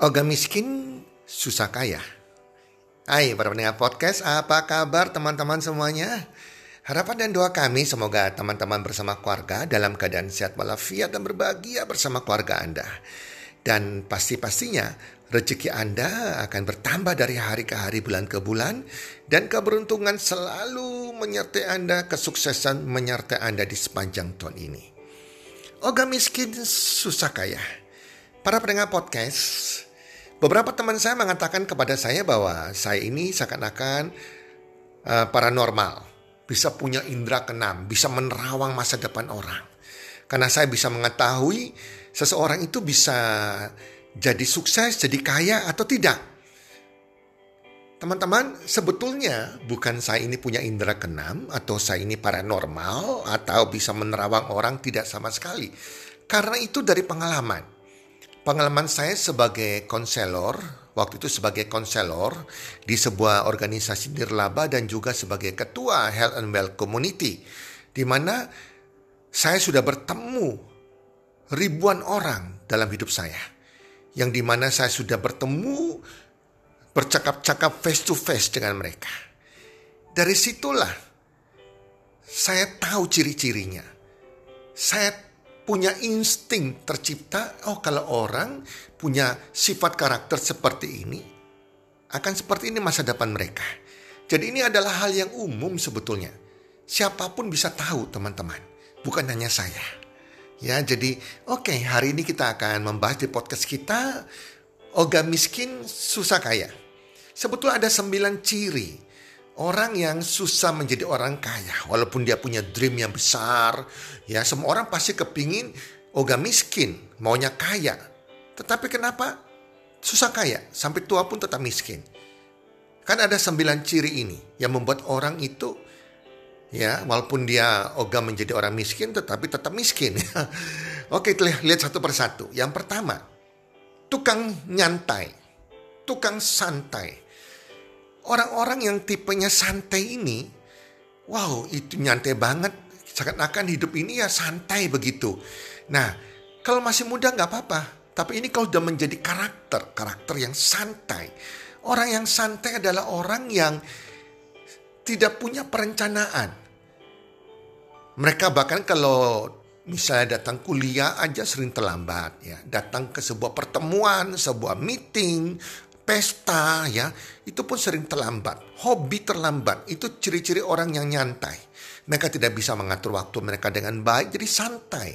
Oga miskin, susah kaya. Hai para pendengar podcast, apa kabar teman-teman semuanya? Harapan dan doa kami semoga teman-teman bersama keluarga dalam keadaan sehat walafiat dan berbahagia bersama keluarga Anda. Dan pasti-pastinya rezeki Anda akan bertambah dari hari ke hari, bulan ke bulan. Dan keberuntungan selalu menyertai Anda, kesuksesan menyertai Anda di sepanjang tahun ini. Oga miskin susah kaya. Para pendengar podcast, Beberapa teman saya mengatakan kepada saya bahwa saya ini seakan-akan uh, paranormal, bisa punya indera keenam, bisa menerawang masa depan orang. Karena saya bisa mengetahui seseorang itu bisa jadi sukses, jadi kaya atau tidak. Teman-teman, sebetulnya bukan saya ini punya indera keenam atau saya ini paranormal atau bisa menerawang orang tidak sama sekali. Karena itu dari pengalaman. Pengalaman saya sebagai konselor, waktu itu sebagai konselor di sebuah organisasi nirlaba dan juga sebagai ketua Health and Well Community, di mana saya sudah bertemu ribuan orang dalam hidup saya, yang di mana saya sudah bertemu bercakap-cakap face to face dengan mereka. Dari situlah saya tahu ciri-cirinya. Saya punya insting tercipta, oh kalau orang punya sifat karakter seperti ini, akan seperti ini masa depan mereka. Jadi ini adalah hal yang umum sebetulnya. Siapa pun bisa tahu teman-teman, bukan hanya saya. Ya, jadi oke okay, hari ini kita akan membahas di podcast kita Oga miskin susah kaya. Sebetulnya ada sembilan ciri orang yang susah menjadi orang kaya walaupun dia punya dream yang besar ya semua orang pasti kepingin oga miskin maunya kaya. Tetapi kenapa? Susah kaya sampai tua pun tetap miskin. Kan ada sembilan ciri ini yang membuat orang itu ya walaupun dia oga menjadi orang miskin tetapi tetap miskin. Oke lihat satu persatu. Yang pertama tukang nyantai tukang santai Orang-orang yang tipenya santai ini, wow itu nyantai banget. Seakan-akan hidup ini ya santai begitu. Nah, kalau masih muda nggak apa-apa. Tapi ini kalau sudah menjadi karakter, karakter yang santai. Orang yang santai adalah orang yang tidak punya perencanaan. Mereka bahkan kalau misalnya datang kuliah aja sering terlambat ya. Datang ke sebuah pertemuan, sebuah meeting, pesta ya, itu pun sering terlambat. Hobi terlambat, itu ciri-ciri orang yang nyantai. Mereka tidak bisa mengatur waktu mereka dengan baik, jadi santai.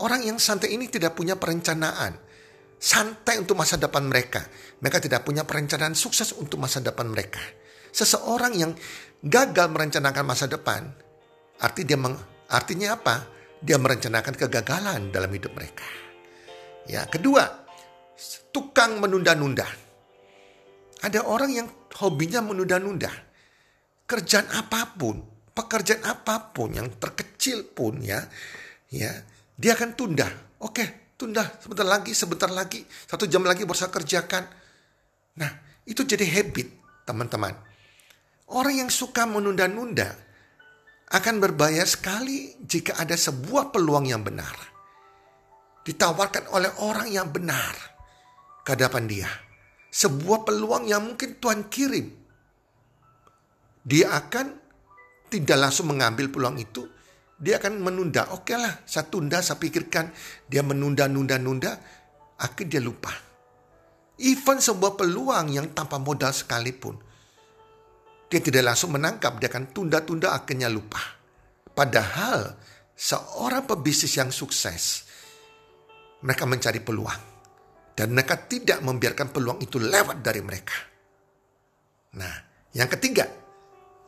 Orang yang santai ini tidak punya perencanaan. Santai untuk masa depan mereka. Mereka tidak punya perencanaan sukses untuk masa depan mereka. Seseorang yang gagal merencanakan masa depan, arti dia meng, artinya apa? Dia merencanakan kegagalan dalam hidup mereka. Ya, kedua, tukang menunda-nunda. Ada orang yang hobinya menunda-nunda. Kerjaan apa pun, pekerjaan apa pun yang terkecil pun ya, ya dia akan tunda. Oke, tunda sebentar lagi, sebentar lagi, satu jam lagi baru saya kerjakan. Nah, itu jadi habit teman-teman. Orang yang suka menunda-nunda akan berbahaya sekali jika ada sebuah peluang yang benar. Ditawarkan oleh orang yang benar ke hadapan dia sebuah peluang yang mungkin Tuhan kirim. Dia akan tidak langsung mengambil peluang itu. Dia akan menunda. Oke lah, saya tunda, saya pikirkan. Dia menunda, nunda, nunda. Akhirnya dia lupa. Even sebuah peluang yang tanpa modal sekalipun. Dia tidak langsung menangkap. Dia akan tunda-tunda akhirnya lupa. Padahal seorang pebisnis yang sukses. Mereka mencari peluang dan mereka tidak membiarkan peluang itu lewat dari mereka. Nah, yang ketiga,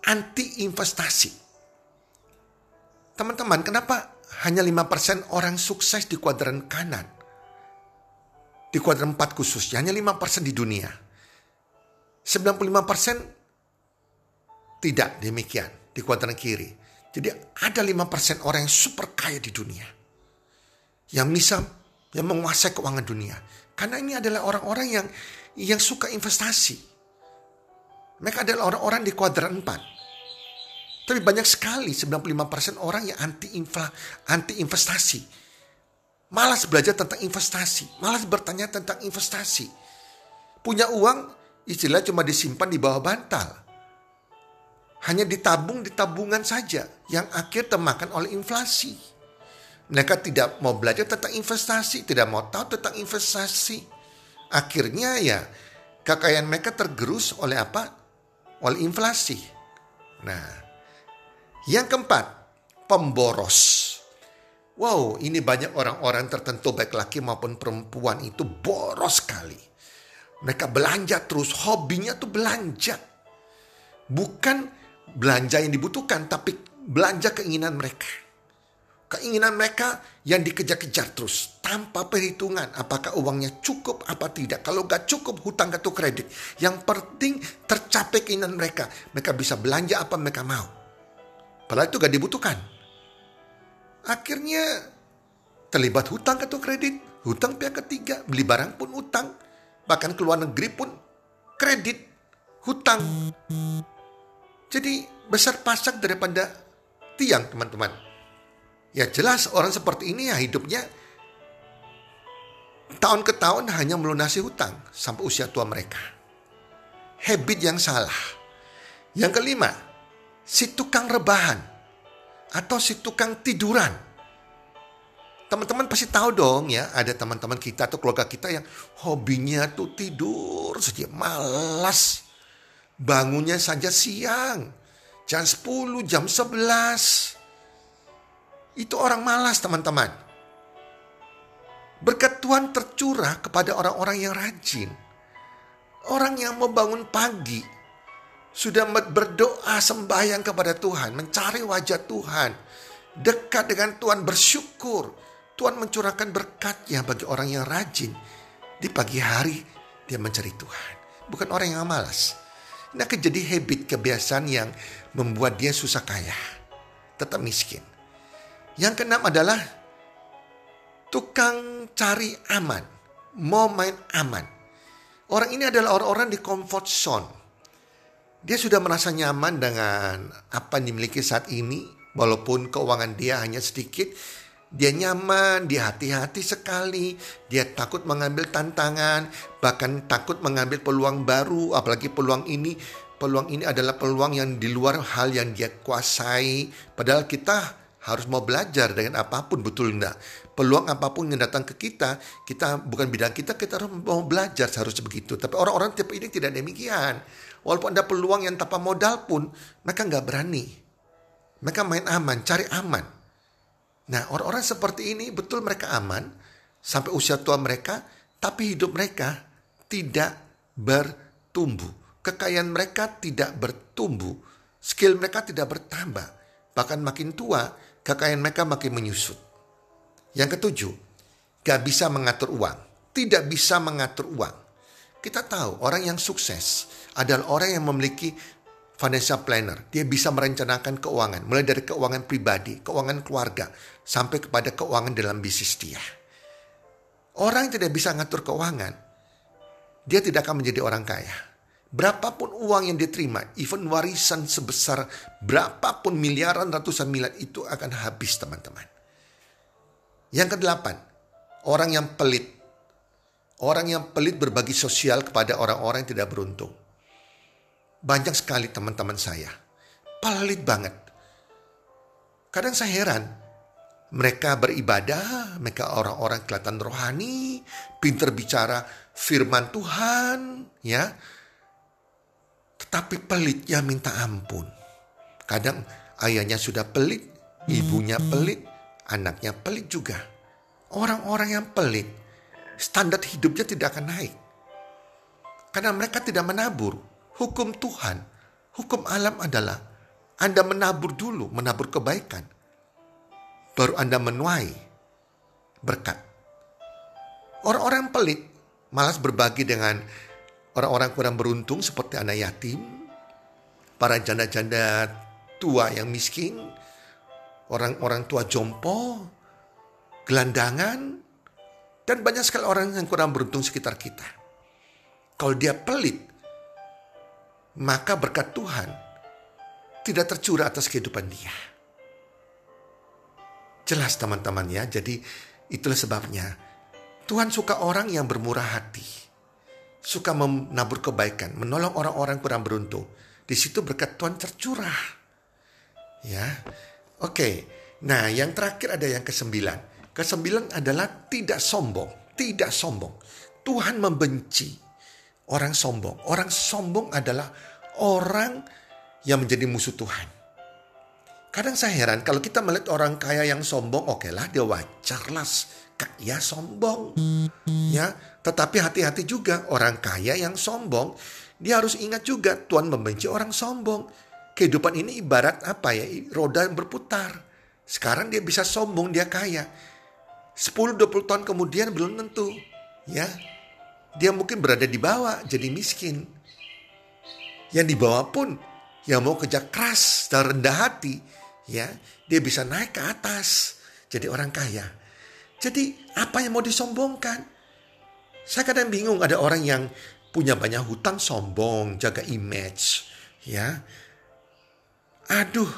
anti investasi. Teman-teman, kenapa hanya 5% orang sukses di kuadran kanan? Di kuadran 4 khususnya, hanya 5% di dunia. 95% tidak demikian di kuadran kiri. Jadi ada 5% orang yang super kaya di dunia. Yang bisa yang menguasai keuangan dunia. Karena ini adalah orang-orang yang yang suka investasi. Mereka adalah orang-orang di kuadran 4. Tapi banyak sekali 95% orang yang anti infla, anti investasi. Malas belajar tentang investasi, malas bertanya tentang investasi. punya uang istilah cuma disimpan di bawah bantal. Hanya ditabung di tabungan saja yang akhir termakan oleh inflasi. Mereka tidak mau belajar tentang investasi, tidak mau tahu tentang investasi. Akhirnya ya kekayaan mereka tergerus oleh apa? Oleh inflasi. Nah, yang keempat, pemboros. Wow, ini banyak orang-orang tertentu baik laki maupun perempuan itu boros sekali. Mereka belanja terus, hobinya tuh belanja. Bukan belanja yang dibutuhkan, tapi belanja keinginan mereka. Keinginan mereka yang dikejar-kejar terus tanpa perhitungan apakah uangnya cukup apa tidak. Kalau gak cukup hutang kartu kredit. Yang penting tercapai keinginan mereka. Mereka bisa belanja apa mereka mau. Padahal itu gak dibutuhkan. Akhirnya terlibat hutang kartu kredit, hutang pihak ketiga, beli barang pun hutang, bahkan keluar negeri pun kredit, hutang. Jadi besar pasak daripada tiang teman-teman. Ya jelas orang seperti ini ya hidupnya tahun ke tahun hanya melunasi hutang sampai usia tua mereka. Habit yang salah. Yang kelima, si tukang rebahan atau si tukang tiduran. Teman-teman pasti tahu dong ya, ada teman-teman kita atau keluarga kita yang hobinya tuh tidur saja, malas. Bangunnya saja siang, jam 10, jam 11. Itu orang malas teman-teman. Berkat Tuhan tercurah kepada orang-orang yang rajin. Orang yang mau bangun pagi, sudah berdoa sembahyang kepada Tuhan, mencari wajah Tuhan, dekat dengan Tuhan, bersyukur. Tuhan mencurahkan berkatnya bagi orang yang rajin. Di pagi hari dia mencari Tuhan. Bukan orang yang malas. Akan jadi habit kebiasaan yang membuat dia susah kaya. Tetap miskin. Yang keenam adalah tukang cari aman. Mau main aman. Orang ini adalah orang-orang di comfort zone dia sudah merasa nyaman dengan apa yang dimiliki saat ini, walaupun keuangan dia hanya sedikit. Dia nyaman, dia hati-hati sekali, dia takut mengambil tantangan, bahkan takut mengambil peluang baru, apalagi peluang ini. Peluang ini adalah peluang yang di luar hal yang dia kuasai. Padahal kita harus mau belajar dengan apa pun, betul enggak? Peluang apa pun yang datang ke kita, kita bukan bidang kita, kita harus mau belajar seharusnya begitu. Tapi orang-orang tipe ini tidak demikian. Walaupun ada peluang yang tanpa modal pun, mereka nggak berani. Mereka main aman, cari aman. Nah orang-orang seperti ini betul mereka aman sampai usia tua mereka, tapi hidup mereka tidak bertumbuh. Kekayaan mereka tidak bertumbuh. Skill mereka tidak bertambah. Bahkan makin tua, kekayaan mereka makin menyusut. Yang ketujuh, gak bisa mengatur uang. Tidak bisa mengatur uang. Kita tahu orang yang sukses adalah orang yang memiliki financial planner. Dia bisa merencanakan keuangan, mulai dari keuangan pribadi, keuangan keluarga, sampai kepada keuangan dalam bisnis dia. Orang yang tidak bisa mengatur keuangan, dia tidak akan menjadi orang kaya. Berapapun uang yang diterima, even warisan sebesar berapapun miliaran ratusan miliar itu akan habis teman-teman. Yang kedelapan, orang yang pelit Orang yang pelit berbagi sosial kepada orang-orang yang tidak beruntung. Banyak sekali teman-teman saya. Pelit banget. Kadang saya heran. Mereka beribadah, mereka orang-orang kelihatan rohani, pinter bicara firman Tuhan, ya. Tetapi pelitnya minta ampun. Kadang ayahnya sudah pelit, ibunya pelit, anaknya pelit juga. Orang-orang yang pelit standar hidupnya tidak akan naik. Karena mereka tidak menabur. Hukum Tuhan, hukum alam adalah Anda menabur dulu, menabur kebaikan. Baru Anda menuai berkat. Orang-orang pelit malas berbagi dengan orang-orang kurang beruntung seperti anak yatim, para janda-janda tua yang miskin, orang-orang tua jompo, gelandangan, dan banyak sekali orang yang kurang beruntung sekitar kita. Kalau dia pelit, maka berkat Tuhan tidak tercurah atas kehidupan dia. Jelas teman-teman ya, jadi itulah sebabnya Tuhan suka orang yang bermurah hati. Suka menabur kebaikan, menolong orang-orang kurang beruntung. Di situ berkat Tuhan tercurah. Ya. Oke. Nah, yang terakhir ada yang kesembilan. Kesembilan adalah tidak sombong, tidak sombong. Tuhan membenci orang sombong. Orang sombong adalah orang yang menjadi musuh Tuhan. Kadang saya heran kalau kita melihat orang kaya yang sombong, oke lah dia wajar lah kaya sombong. Ya, tetapi hati-hati juga orang kaya yang sombong, dia harus ingat juga Tuhan membenci orang sombong. Kehidupan ini ibarat apa ya? Roda yang berputar. Sekarang dia bisa sombong, dia kaya. 10-20 tahun kemudian belum tentu. Ya, dia mungkin berada di bawah, jadi miskin. Yang di bawah pun, yang mau kerja keras dan rendah hati, ya, dia bisa naik ke atas, jadi orang kaya. Jadi apa yang mau disombongkan? Saya kadang bingung ada orang yang punya banyak hutang sombong, jaga image, ya. Aduh,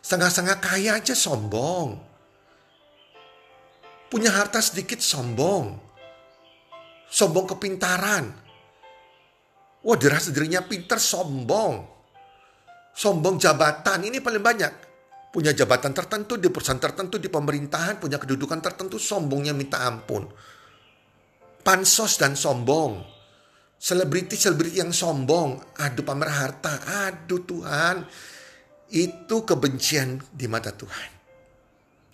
setengah-setengah kaya aja sombong. Punya harta sedikit sombong. Sombong kepintaran. Wah dirasa dirinya pintar sombong. Sombong jabatan ini paling banyak punya jabatan tertentu di perusahaan tertentu di pemerintahan, punya kedudukan tertentu, sombongnya minta ampun. Pansos dan sombong. Selebriti-selebriti yang sombong, aduh pamer harta, aduh Tuhan. Itu kebencian di mata Tuhan.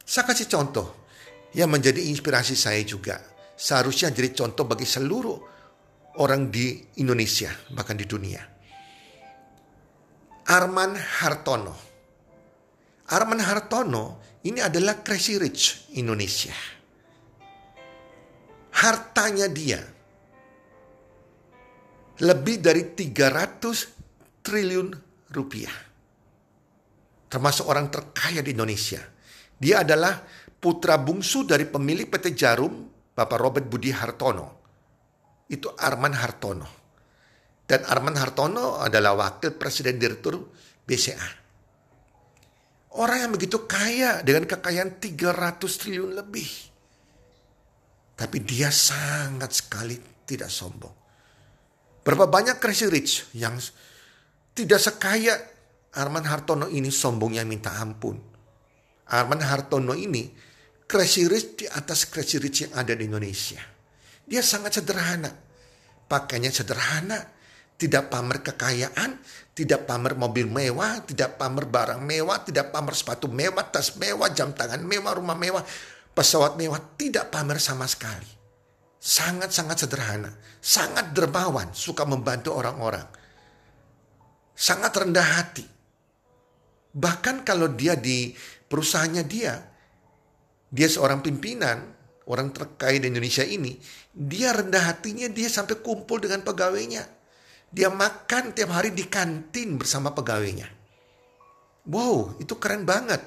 Saya kasih contoh yang menjadi inspirasi saya juga. Seharusnya jadi contoh bagi seluruh orang di Indonesia, bahkan di dunia. Arman Hartono Arman Hartono ini adalah crazy rich Indonesia. Hartanya dia lebih dari 300 triliun rupiah. Termasuk orang terkaya di Indonesia. Dia adalah putra bungsu dari pemilik PT Jarum, Bapak Robert Budi Hartono. Itu Arman Hartono. Dan Arman Hartono adalah wakil presiden direktur BCA. Orang yang begitu kaya dengan kekayaan 300 triliun lebih. Tapi dia sangat sekali tidak sombong. Berapa banyak crazy rich yang tidak sekaya Arman Hartono ini sombongnya minta ampun. Arman Hartono ini crazy rich di atas crazy rich yang ada di Indonesia. Dia sangat sederhana. Pakainya sederhana, tidak pamer kekayaan, tidak pamer mobil mewah, tidak pamer barang mewah, tidak pamer sepatu mewah, tas mewah, jam tangan mewah, rumah mewah, pesawat mewah, tidak pamer sama sekali. Sangat-sangat sederhana, sangat dermawan, suka membantu orang-orang. Sangat rendah hati. Bahkan kalau dia di perusahaannya dia, dia seorang pimpinan, orang terkaya di Indonesia ini, dia rendah hatinya dia sampai kumpul dengan pegawainya dia makan tiap hari di kantin bersama pegawainya. Wow, itu keren banget.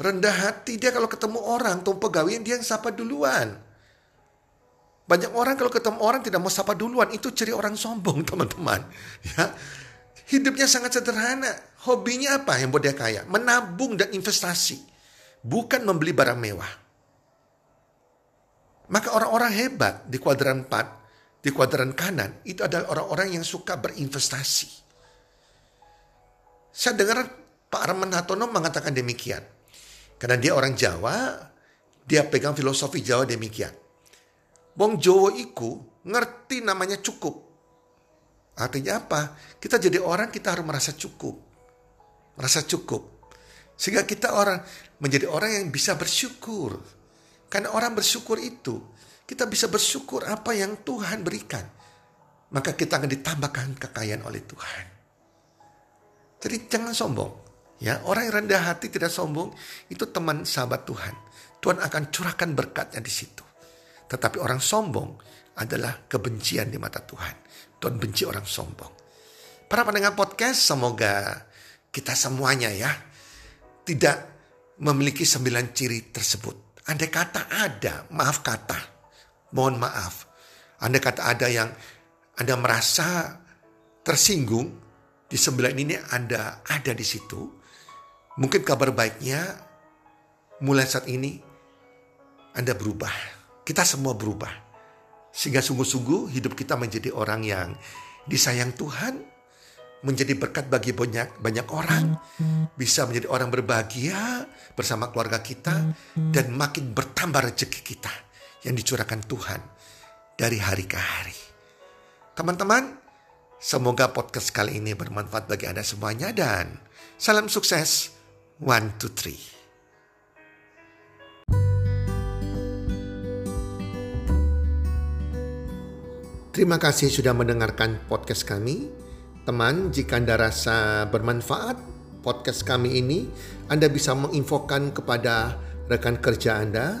Rendah hati dia kalau ketemu orang, tuh pegawai dia yang sapa duluan. Banyak orang kalau ketemu orang tidak mau sapa duluan, itu ciri orang sombong teman-teman. Ya, hidupnya sangat sederhana. Hobinya apa yang buat dia kaya? Menabung dan investasi, bukan membeli barang mewah. Maka orang-orang hebat di kuadran 4 di kuadran kanan itu adalah orang-orang yang suka berinvestasi. Saya dengar Pak Arman Hatono mengatakan demikian. Karena dia orang Jawa, dia pegang filosofi Jawa demikian. Wong Jawa iku ngerti namanya cukup. Artinya apa? Kita jadi orang kita harus merasa cukup. Merasa cukup. Sehingga kita orang menjadi orang yang bisa bersyukur. Karena orang bersyukur itu kita bisa bersyukur apa yang Tuhan berikan. Maka kita akan ditambahkan kekayaan oleh Tuhan. Jadi jangan sombong. Ya, orang yang rendah hati tidak sombong itu teman sahabat Tuhan. Tuhan akan curahkan berkatnya di situ. Tetapi orang sombong adalah kebencian di mata Tuhan. Tuhan benci orang sombong. Para pendengar podcast, semoga kita semuanya ya tidak memiliki sembilan ciri tersebut. Andai kata ada, maaf kata, mohon maaf. Anda kata ada yang Anda merasa tersinggung, di sembilan ini Anda ada di situ. Mungkin kabar baiknya mulai saat ini Anda berubah. Kita semua berubah. Sehingga sungguh-sungguh hidup kita menjadi orang yang disayang Tuhan, menjadi berkat bagi banyak banyak orang, bisa menjadi orang berbahagia bersama keluarga kita dan makin bertambah rezeki kita yang dicurahkan Tuhan dari hari ke hari. Teman-teman, semoga podcast kali ini bermanfaat bagi Anda semuanya dan salam sukses. One, two, three. Terima kasih sudah mendengarkan podcast kami. Teman, jika Anda rasa bermanfaat podcast kami ini, Anda bisa menginfokan kepada rekan kerja Anda,